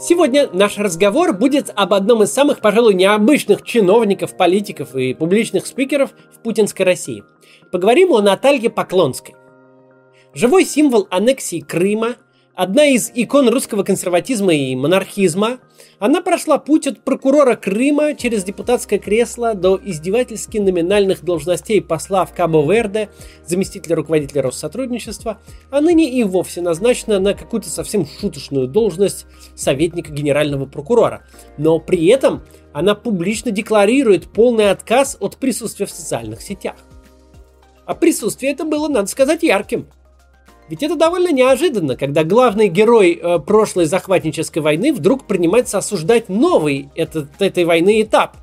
Сегодня наш разговор будет об одном из самых, пожалуй, необычных чиновников, политиков и публичных спикеров в путинской России. Поговорим о Наталье Поклонской. Живой символ аннексии Крыма – одна из икон русского консерватизма и монархизма. Она прошла путь от прокурора Крыма через депутатское кресло до издевательски номинальных должностей посла в Кабо-Верде, заместителя руководителя Россотрудничества, а ныне и вовсе назначена на какую-то совсем шуточную должность советника генерального прокурора. Но при этом она публично декларирует полный отказ от присутствия в социальных сетях. А присутствие это было, надо сказать, ярким – ведь это довольно неожиданно, когда главный герой э, прошлой захватнической войны вдруг принимается осуждать новый этот, этой войны этап.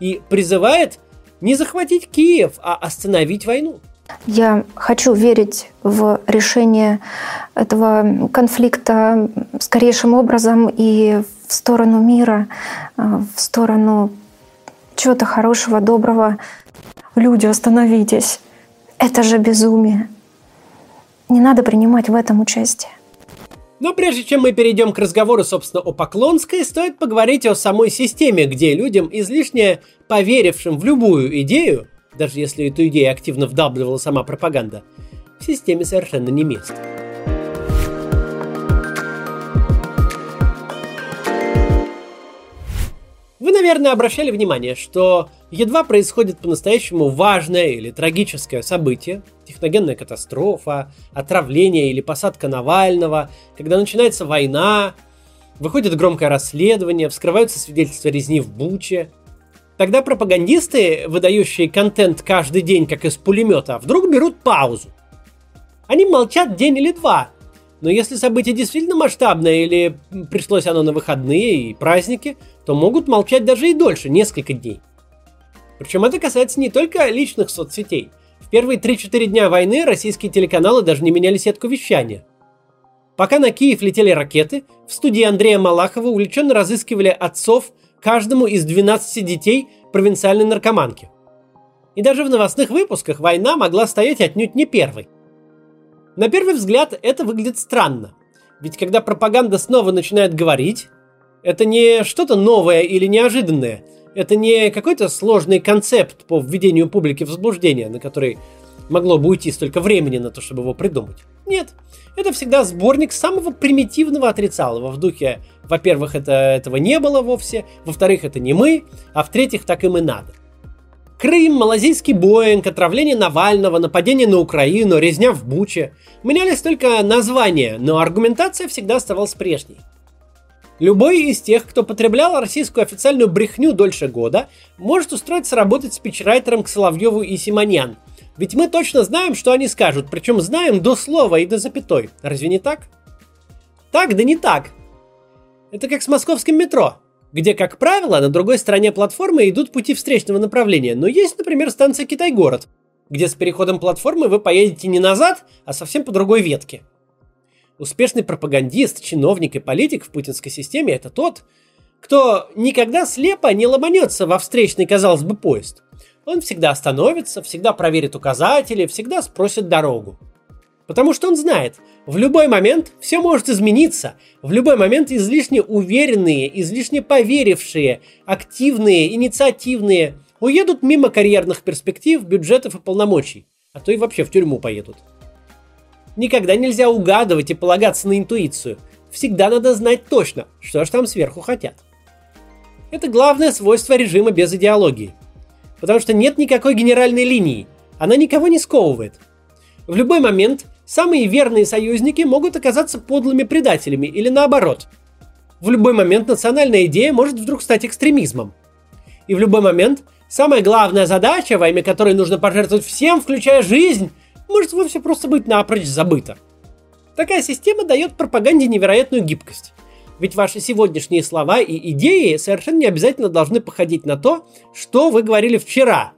И призывает не захватить Киев, а остановить войну. Я хочу верить в решение этого конфликта скорейшим образом и в сторону мира, э, в сторону чего-то хорошего, доброго. Люди, остановитесь. Это же безумие. Не надо принимать в этом участие. Но прежде чем мы перейдем к разговору, собственно, о Поклонской, стоит поговорить о самой системе, где людям, излишне поверившим в любую идею, даже если эту идею активно вдалбливала сама пропаганда, в системе совершенно не место. Вы, наверное, обращали внимание, что едва происходит по-настоящему важное или трагическое событие, техногенная катастрофа, отравление или посадка Навального, когда начинается война, выходит громкое расследование, вскрываются свидетельства резни в Буче, тогда пропагандисты, выдающие контент каждый день как из пулемета, вдруг берут паузу. Они молчат день или два, но если событие действительно масштабное или пришлось оно на выходные и праздники, то могут молчать даже и дольше, несколько дней. Причем это касается не только личных соцсетей. В первые 3-4 дня войны российские телеканалы даже не меняли сетку вещания. Пока на Киев летели ракеты, в студии Андрея Малахова увлеченно разыскивали отцов каждому из 12 детей провинциальной наркоманки. И даже в новостных выпусках война могла стоять отнюдь не первой – на первый взгляд это выглядит странно. Ведь когда пропаганда снова начинает говорить, это не что-то новое или неожиданное. Это не какой-то сложный концепт по введению публики в заблуждение, на который могло бы уйти столько времени на то, чтобы его придумать. Нет, это всегда сборник самого примитивного отрицалого в духе, во-первых, это, этого не было вовсе, во-вторых, это не мы, а в-третьих, так им и надо. Крым, малазийский Боинг, отравление Навального, нападение на Украину, резня в Буче. Менялись только названия, но аргументация всегда оставалась прежней. Любой из тех, кто потреблял российскую официальную брехню дольше года, может устроиться работать спичрайтером к Соловьеву и Симоньян. Ведь мы точно знаем, что они скажут, причем знаем до слова и до запятой. Разве не так? Так, да не так. Это как с московским метро где, как правило, на другой стороне платформы идут пути встречного направления, но есть, например, станция Китай-город, где с переходом платформы вы поедете не назад, а совсем по другой ветке. Успешный пропагандист, чиновник и политик в путинской системе – это тот, кто никогда слепо не ломанется во встречный, казалось бы, поезд. Он всегда остановится, всегда проверит указатели, всегда спросит дорогу. Потому что он знает, в любой момент все может измениться. В любой момент излишне уверенные, излишне поверившие, активные, инициативные уедут мимо карьерных перспектив, бюджетов и полномочий. А то и вообще в тюрьму поедут. Никогда нельзя угадывать и полагаться на интуицию. Всегда надо знать точно, что ж там сверху хотят. Это главное свойство режима без идеологии. Потому что нет никакой генеральной линии. Она никого не сковывает. В любой момент самые верные союзники могут оказаться подлыми предателями или наоборот. В любой момент национальная идея может вдруг стать экстремизмом. И в любой момент самая главная задача, во имя которой нужно пожертвовать всем, включая жизнь, может вовсе просто быть напрочь забыта. Такая система дает пропаганде невероятную гибкость. Ведь ваши сегодняшние слова и идеи совершенно не обязательно должны походить на то, что вы говорили вчера.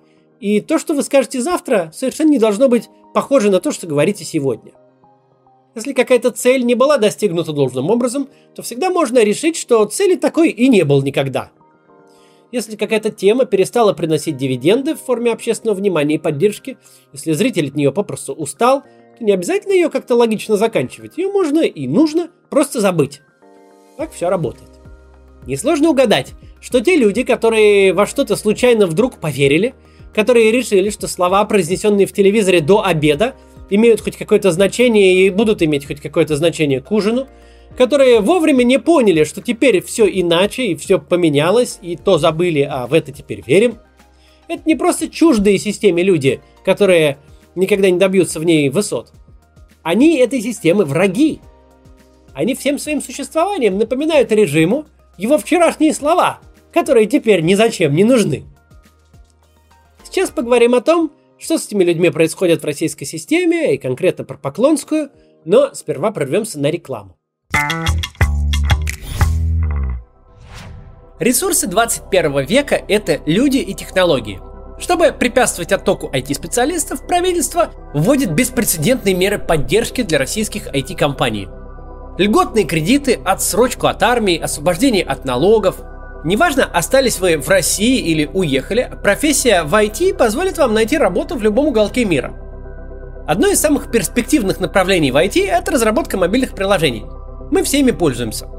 И то, что вы скажете завтра, совершенно не должно быть похоже на то, что говорите сегодня. Если какая-то цель не была достигнута должным образом, то всегда можно решить, что цели такой и не был никогда. Если какая-то тема перестала приносить дивиденды в форме общественного внимания и поддержки, если зритель от нее попросту устал, то не обязательно ее как-то логично заканчивать. Ее можно и нужно просто забыть. Так все работает. Несложно угадать, что те люди, которые во что-то случайно вдруг поверили, которые решили, что слова, произнесенные в телевизоре до обеда, имеют хоть какое-то значение и будут иметь хоть какое-то значение к ужину, которые вовремя не поняли, что теперь все иначе и все поменялось, и то забыли, а в это теперь верим. Это не просто чуждые системе люди, которые никогда не добьются в ней высот. Они этой системы враги. Они всем своим существованием напоминают режиму его вчерашние слова, которые теперь ни зачем не нужны. Сейчас поговорим о том, что с этими людьми происходит в российской системе, и конкретно про Поклонскую, но сперва прорвемся на рекламу. Ресурсы 21 века – это люди и технологии. Чтобы препятствовать оттоку IT-специалистов, правительство вводит беспрецедентные меры поддержки для российских IT-компаний. Льготные кредиты, отсрочку от армии, освобождение от налогов. Неважно, остались вы в России или уехали, профессия в IT позволит вам найти работу в любом уголке мира. Одно из самых перспективных направлений в IT – это разработка мобильных приложений. Мы всеми пользуемся –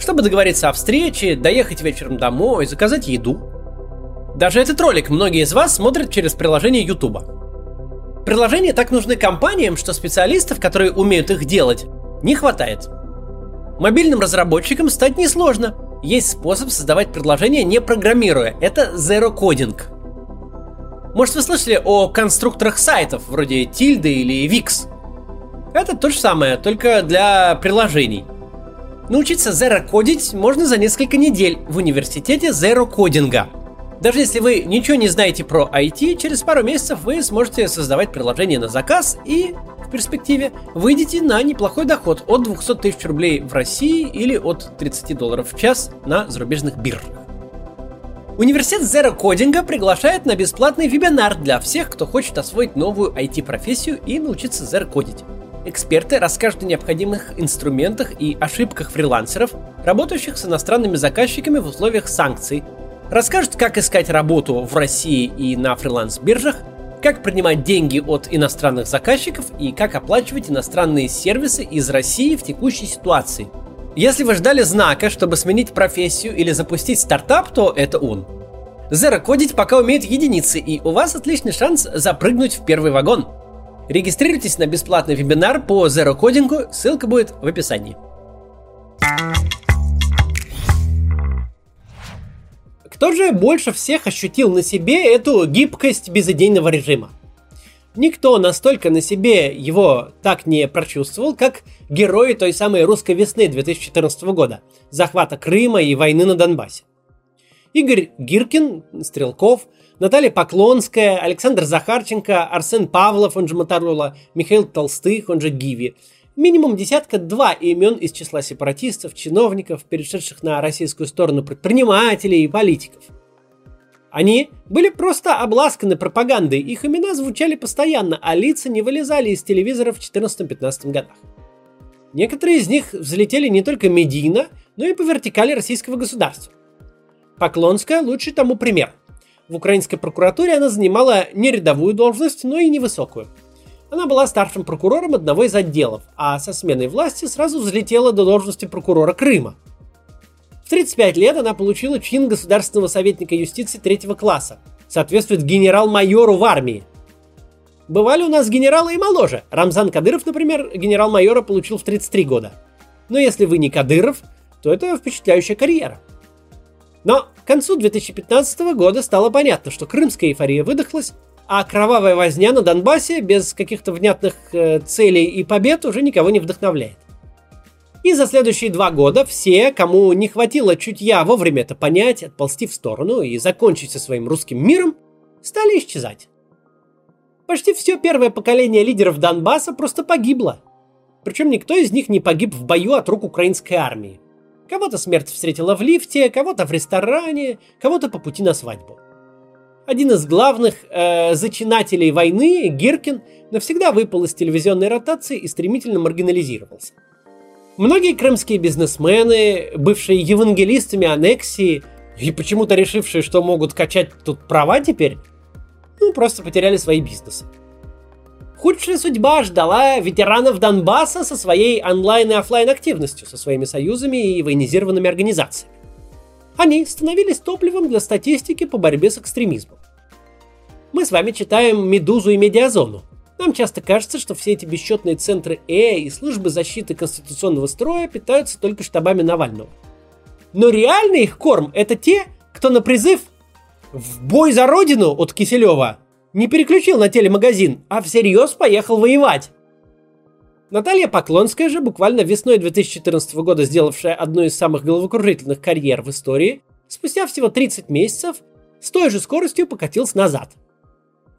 чтобы договориться о встрече, доехать вечером домой, заказать еду. Даже этот ролик многие из вас смотрят через приложение YouTube. Приложения так нужны компаниям, что специалистов, которые умеют их делать, не хватает. Мобильным разработчикам стать несложно. Есть способ создавать приложения не программируя. Это Zero Coding. Может вы слышали о конструкторах сайтов, вроде Tilda или Wix? Это то же самое, только для приложений – Научиться зеро-кодить можно за несколько недель в университете зеро-кодинга. Даже если вы ничего не знаете про IT, через пару месяцев вы сможете создавать приложение на заказ и в перспективе выйдете на неплохой доход от 200 тысяч рублей в России или от 30 долларов в час на зарубежных биржах. Университет Zero Кодинга приглашает на бесплатный вебинар для всех, кто хочет освоить новую IT-профессию и научиться Zero кодить. Эксперты расскажут о необходимых инструментах и ошибках фрилансеров, работающих с иностранными заказчиками в условиях санкций, расскажут, как искать работу в России и на фриланс-биржах, как принимать деньги от иностранных заказчиков и как оплачивать иностранные сервисы из России в текущей ситуации. Если вы ждали знака, чтобы сменить профессию или запустить стартап, то это он. Zero кодить пока умеет единицы, и у вас отличный шанс запрыгнуть в первый вагон – Регистрируйтесь на бесплатный вебинар по Zero Coding, ссылка будет в описании. Кто же больше всех ощутил на себе эту гибкость безыдейного режима? Никто настолько на себе его так не прочувствовал, как герои той самой русской весны 2014 года, захвата Крыма и войны на Донбассе. Игорь Гиркин, Стрелков – Наталья Поклонская, Александр Захарченко, Арсен Павлов, он же Моторола, Михаил Толстых, он же Гиви. Минимум десятка-два имен из числа сепаратистов, чиновников, перешедших на российскую сторону предпринимателей и политиков. Они были просто обласканы пропагандой, их имена звучали постоянно, а лица не вылезали из телевизора в 14-15 годах. Некоторые из них взлетели не только медийно, но и по вертикали российского государства. Поклонская лучший тому пример. В украинской прокуратуре она занимала не рядовую должность, но и невысокую. Она была старшим прокурором одного из отделов, а со сменой власти сразу взлетела до должности прокурора Крыма. В 35 лет она получила чин государственного советника юстиции третьего класса, соответствует генерал-майору в армии. Бывали у нас генералы и моложе. Рамзан Кадыров, например, генерал-майора получил в 33 года. Но если вы не Кадыров, то это впечатляющая карьера. Но к концу 2015 года стало понятно, что крымская эйфория выдохлась, а кровавая возня на Донбассе без каких-то внятных э, целей и побед уже никого не вдохновляет. И за следующие два года все, кому не хватило чутья вовремя это понять, отползти в сторону и закончить со своим русским миром, стали исчезать. Почти все первое поколение лидеров Донбасса просто погибло. Причем никто из них не погиб в бою от рук украинской армии. Кого-то смерть встретила в лифте, кого-то в ресторане, кого-то по пути на свадьбу. Один из главных э, зачинателей войны, Гиркин, навсегда выпал из телевизионной ротации и стремительно маргинализировался. Многие крымские бизнесмены, бывшие евангелистами аннексии и почему-то решившие, что могут качать тут права теперь, ну, просто потеряли свои бизнесы. Худшая судьба ждала ветеранов Донбасса со своей онлайн и офлайн активностью, со своими союзами и военизированными организациями. Они становились топливом для статистики по борьбе с экстремизмом. Мы с вами читаем «Медузу» и «Медиазону». Нам часто кажется, что все эти бесчетные центры Э и службы защиты конституционного строя питаются только штабами Навального. Но реальный их корм – это те, кто на призыв в бой за родину от Киселева не переключил на телемагазин, а всерьез поехал воевать. Наталья Поклонская же, буквально весной 2014 года сделавшая одну из самых головокружительных карьер в истории, спустя всего 30 месяцев с той же скоростью покатился назад.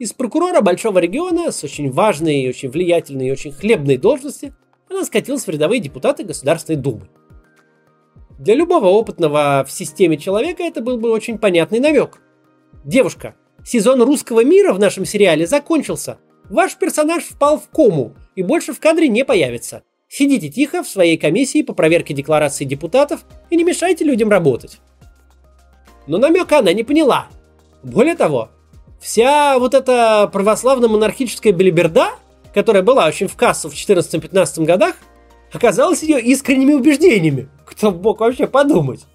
Из прокурора большого региона с очень важной, очень влиятельной и очень хлебной должности она скатилась в рядовые депутаты Государственной Думы. Для любого опытного в системе человека это был бы очень понятный намек. Девушка, Сезон русского мира в нашем сериале закончился. Ваш персонаж впал в кому и больше в кадре не появится. Сидите тихо в своей комиссии по проверке декларации депутатов и не мешайте людям работать. Но намека она не поняла. Более того, вся вот эта православно-монархическая белиберда, которая была очень в кассу в 14-15 годах, оказалась ее искренними убеждениями. Кто мог вообще подумать?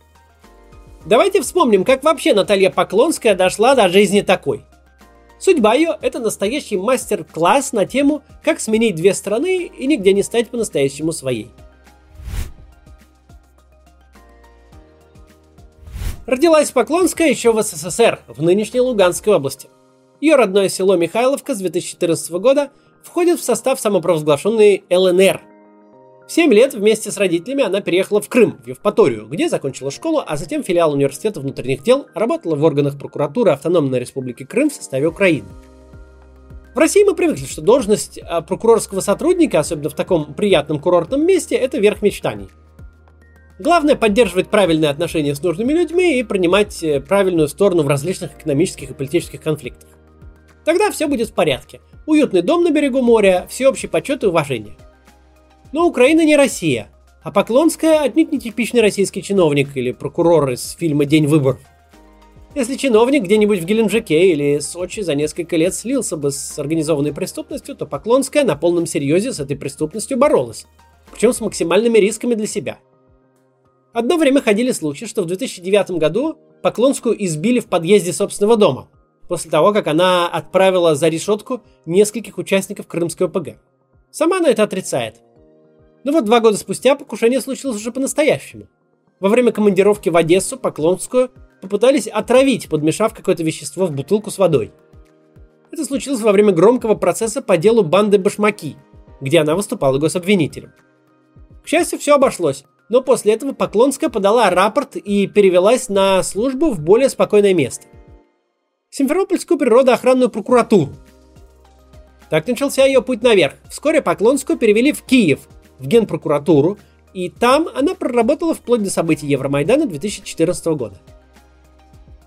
Давайте вспомним, как вообще Наталья Поклонская дошла до жизни такой. Судьба ее – это настоящий мастер-класс на тему, как сменить две страны и нигде не стать по-настоящему своей. Родилась Поклонская еще в СССР, в нынешней Луганской области. Ее родное село Михайловка с 2014 года входит в состав самопровозглашенной ЛНР – в 7 лет вместе с родителями она переехала в Крым, в Евпаторию, где закончила школу, а затем филиал Университета внутренних дел, работала в органах прокуратуры Автономной Республики Крым в составе Украины. В России мы привыкли, что должность а, прокурорского сотрудника, особенно в таком приятном курортном месте, это верх мечтаний. Главное поддерживать правильные отношения с нужными людьми и принимать э, правильную сторону в различных экономических и политических конфликтах. Тогда все будет в порядке. Уютный дом на берегу моря, всеобщий почет и уважение – но Украина не Россия, а Поклонская отнюдь не типичный российский чиновник или прокурор из фильма «День выборов». Если чиновник где-нибудь в Геленджике или Сочи за несколько лет слился бы с организованной преступностью, то Поклонская на полном серьезе с этой преступностью боролась, причем с максимальными рисками для себя. Одно время ходили слухи, что в 2009 году Поклонскую избили в подъезде собственного дома, после того, как она отправила за решетку нескольких участников Крымского ПГ. Сама она это отрицает. Но вот два года спустя покушение случилось уже по-настоящему. Во время командировки в Одессу, Поклонскую, попытались отравить, подмешав какое-то вещество в бутылку с водой. Это случилось во время громкого процесса по делу банды Башмаки, где она выступала гособвинителем. К счастью, все обошлось, но после этого Поклонская подала рапорт и перевелась на службу в более спокойное место. Симферопольскую природоохранную прокуратуру. Так начался ее путь наверх. Вскоре Поклонскую перевели в Киев, в Генпрокуратуру, и там она проработала вплоть до событий Евромайдана 2014 года.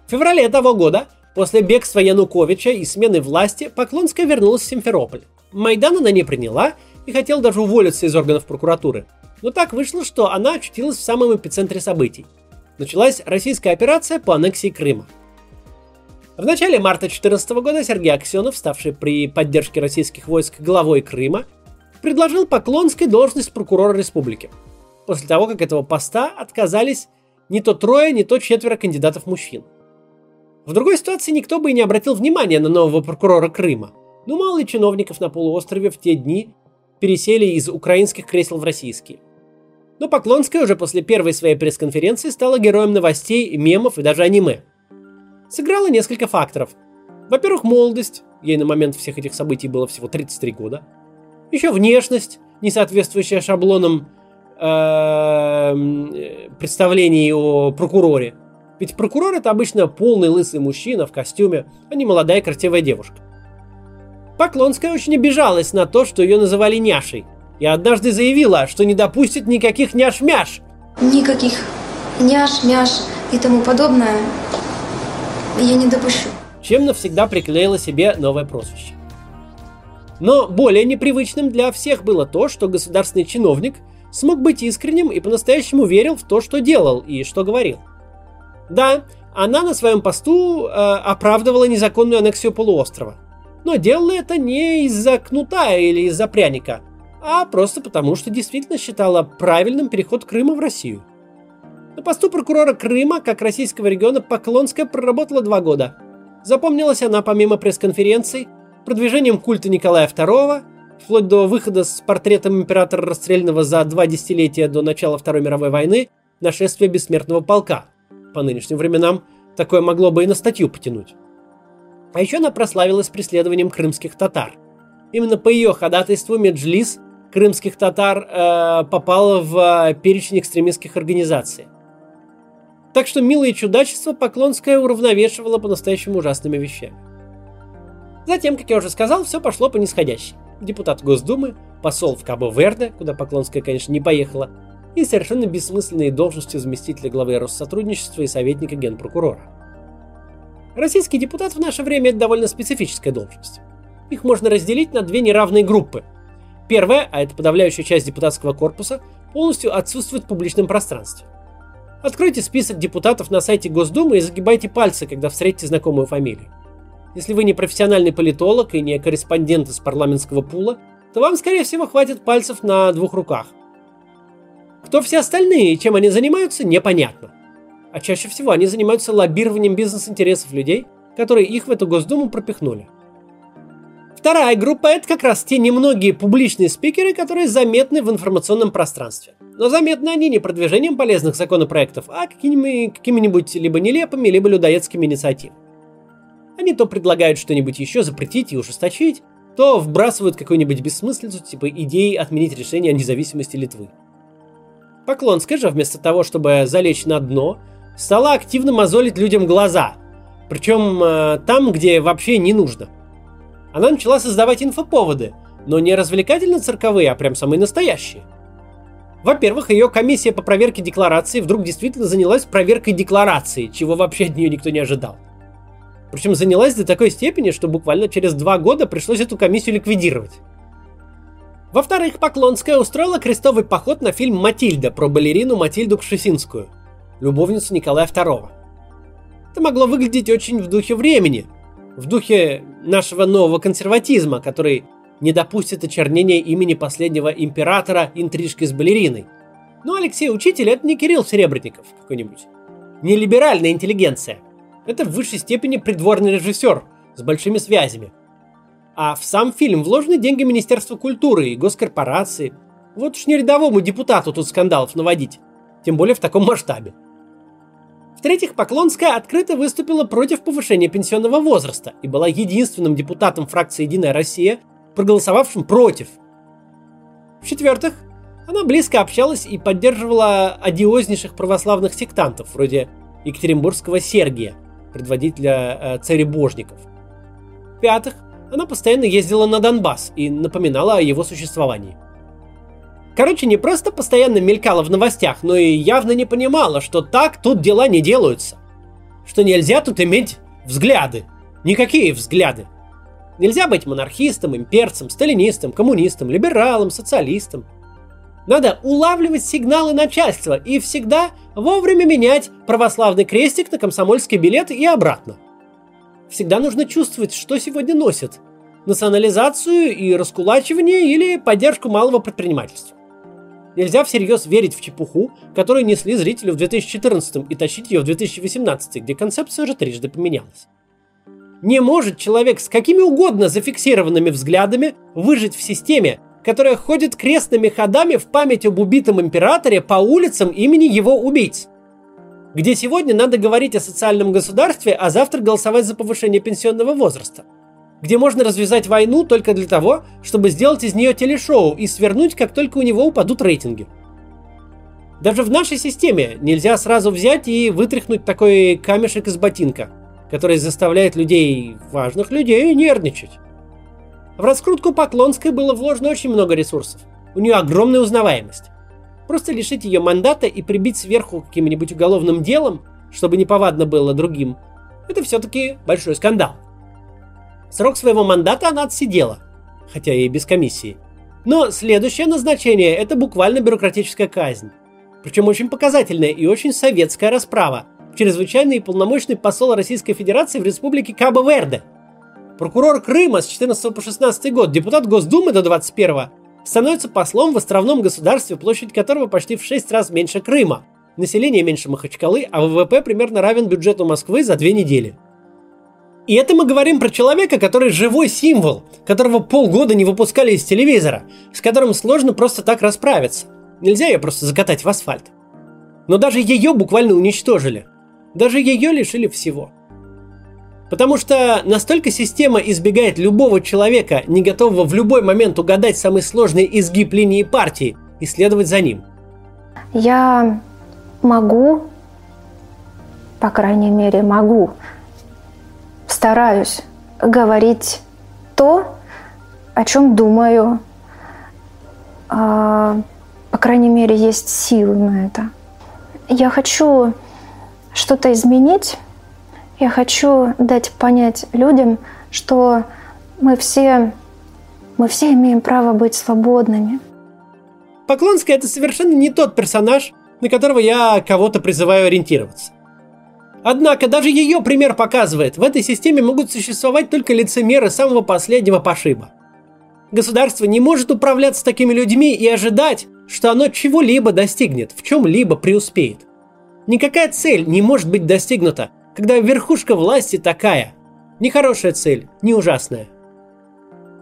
В феврале того года, после бегства Януковича и смены власти, Поклонская вернулась в Симферополь. Майдан она не приняла и хотела даже уволиться из органов прокуратуры. Но так вышло, что она очутилась в самом эпицентре событий. Началась российская операция по аннексии Крыма. В начале марта 2014 года Сергей Аксенов, ставший при поддержке российских войск главой Крыма, предложил Поклонской должность прокурора республики. После того, как этого поста отказались не то трое, не то четверо кандидатов мужчин. В другой ситуации никто бы и не обратил внимания на нового прокурора Крыма. Но мало ли чиновников на полуострове в те дни пересели из украинских кресел в российские. Но Поклонская уже после первой своей пресс-конференции стала героем новостей, мемов и даже аниме. Сыграла несколько факторов. Во-первых, молодость, ей на момент всех этих событий было всего 33 года – еще внешность, не соответствующая шаблонам эм, представлений о прокуроре. Ведь прокурор это обычно полный лысый мужчина в костюме, а не молодая красивая девушка. Поклонская очень обижалась на то, что ее называли няшей, и однажды заявила, что не допустит никаких няш-мяш. Никаких няш-мяш и тому подобное я не допущу. Чем навсегда приклеила себе новое прозвище. Но более непривычным для всех было то, что государственный чиновник смог быть искренним и по-настоящему верил в то, что делал и что говорил. Да, она на своем посту э, оправдывала незаконную аннексию полуострова. Но делала это не из-за кнута или из-за пряника, а просто потому, что действительно считала правильным переход Крыма в Россию. На посту прокурора Крыма, как российского региона, Поклонская проработала два года. Запомнилась она, помимо пресс-конференций, продвижением культа Николая II, вплоть до выхода с портретом императора расстрелянного за два десятилетия до начала Второй мировой войны нашествия бессмертного полка. По нынешним временам такое могло бы и на статью потянуть. А еще она прославилась преследованием крымских татар. Именно по ее ходатайству Меджлис крымских татар э, попала в э, перечень экстремистских организаций. Так что милое чудачество Поклонская уравновешивала по-настоящему ужасными вещами. Затем, как я уже сказал, все пошло по нисходящей. Депутат Госдумы, посол в Кабо-Верде, куда Поклонская, конечно, не поехала, и совершенно бессмысленные должности заместителя главы Россотрудничества и советника генпрокурора. Российский депутат в наше время – это довольно специфическая должность. Их можно разделить на две неравные группы. Первая, а это подавляющая часть депутатского корпуса, полностью отсутствует в публичном пространстве. Откройте список депутатов на сайте Госдумы и загибайте пальцы, когда встретите знакомую фамилию. Если вы не профессиональный политолог и не корреспондент из парламентского пула, то вам, скорее всего, хватит пальцев на двух руках. Кто все остальные и чем они занимаются, непонятно. А чаще всего они занимаются лоббированием бизнес-интересов людей, которые их в эту Госдуму пропихнули. Вторая группа – это как раз те немногие публичные спикеры, которые заметны в информационном пространстве. Но заметны они не продвижением полезных законопроектов, а какими-нибудь, какими-нибудь либо нелепыми, либо людоедскими инициативами. Они то предлагают что-нибудь еще запретить и ужесточить, то вбрасывают какую-нибудь бессмыслицу, типа идеи отменить решение о независимости Литвы. Поклонская же, вместо того, чтобы залечь на дно, стала активно мозолить людям глаза, причем э, там, где вообще не нужно. Она начала создавать инфоповоды, но не развлекательно-цирковые, а прям самые настоящие. Во-первых, ее комиссия по проверке декларации вдруг действительно занялась проверкой декларации, чего вообще от нее никто не ожидал. Причем занялась до такой степени, что буквально через два года пришлось эту комиссию ликвидировать. Во-вторых, Поклонская устроила крестовый поход на фильм «Матильда» про балерину Матильду Кшесинскую – любовницу Николая II. Это могло выглядеть очень в духе времени, в духе нашего нового консерватизма, который не допустит очернения имени последнего императора интрижки с балериной. Но Алексей Учитель это не Кирилл Серебренников какой-нибудь. Не либеральная интеллигенция. Это в высшей степени придворный режиссер с большими связями. А в сам фильм вложены деньги Министерства культуры и госкорпорации. Вот уж не рядовому депутату тут скандалов наводить. Тем более в таком масштабе. В-третьих, Поклонская открыто выступила против повышения пенсионного возраста и была единственным депутатом фракции «Единая Россия», проголосовавшим против. В-четвертых, она близко общалась и поддерживала одиознейших православных сектантов, вроде Екатеринбургского Сергия, предводителя э, царебожников. В-пятых, она постоянно ездила на Донбасс и напоминала о его существовании – Короче, не просто постоянно мелькала в новостях, но и явно не понимала, что так тут дела не делаются. Что нельзя тут иметь взгляды. Никакие взгляды. Нельзя быть монархистом, имперцем, сталинистом, коммунистом, либералом, социалистом. Надо улавливать сигналы начальства и всегда вовремя менять православный крестик на комсомольский билет и обратно. Всегда нужно чувствовать, что сегодня носят. Национализацию и раскулачивание или поддержку малого предпринимательства. Нельзя всерьез верить в чепуху, которую несли зрители в 2014 и тащить ее в 2018, где концепция уже трижды поменялась. Не может человек с какими угодно зафиксированными взглядами выжить в системе, которая ходит крестными ходами в память об убитом императоре по улицам имени его убийц. Где сегодня надо говорить о социальном государстве, а завтра голосовать за повышение пенсионного возраста – где можно развязать войну только для того, чтобы сделать из нее телешоу и свернуть, как только у него упадут рейтинги. Даже в нашей системе нельзя сразу взять и вытряхнуть такой камешек из ботинка, который заставляет людей, важных людей, нервничать. В раскрутку Поклонской было вложено очень много ресурсов. У нее огромная узнаваемость. Просто лишить ее мандата и прибить сверху каким-нибудь уголовным делом, чтобы неповадно было другим, это все-таки большой скандал. Срок своего мандата она отсидела, хотя и без комиссии. Но следующее назначение – это буквально бюрократическая казнь. Причем очень показательная и очень советская расправа. Чрезвычайный и полномочный посол Российской Федерации в республике Кабо-Верде. Прокурор Крыма с 14 по 16 год, депутат Госдумы до 21 становится послом в островном государстве, площадь которого почти в 6 раз меньше Крыма. Население меньше Махачкалы, а ВВП примерно равен бюджету Москвы за две недели. И это мы говорим про человека, который живой символ, которого полгода не выпускали из телевизора, с которым сложно просто так расправиться. Нельзя ее просто закатать в асфальт. Но даже ее буквально уничтожили. Даже ее лишили всего. Потому что настолько система избегает любого человека, не готового в любой момент угадать самый сложный изгиб линии партии и следовать за ним. Я могу, по крайней мере, могу стараюсь говорить то, о чем думаю. А, по крайней мере, есть силы на это. Я хочу что-то изменить. Я хочу дать понять людям, что мы все, мы все имеем право быть свободными. Поклонская это совершенно не тот персонаж, на которого я кого-то призываю ориентироваться. Однако даже ее пример показывает, в этой системе могут существовать только лицемеры самого последнего пошиба. Государство не может управляться такими людьми и ожидать, что оно чего-либо достигнет, в чем-либо преуспеет. Никакая цель не может быть достигнута, когда верхушка власти такая. Не хорошая цель, не ужасная.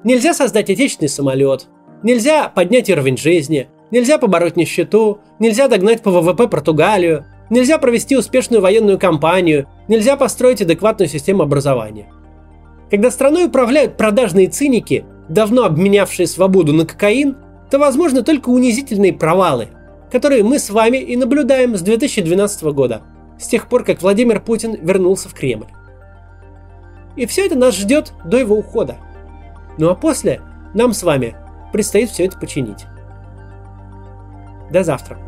Нельзя создать отечественный самолет, нельзя поднять уровень жизни, нельзя побороть нищету, нельзя догнать по ВВП Португалию, Нельзя провести успешную военную кампанию, нельзя построить адекватную систему образования. Когда страной управляют продажные циники, давно обменявшие свободу на кокаин, то возможны только унизительные провалы, которые мы с вами и наблюдаем с 2012 года, с тех пор, как Владимир Путин вернулся в Кремль. И все это нас ждет до его ухода. Ну а после нам с вами предстоит все это починить. До завтра.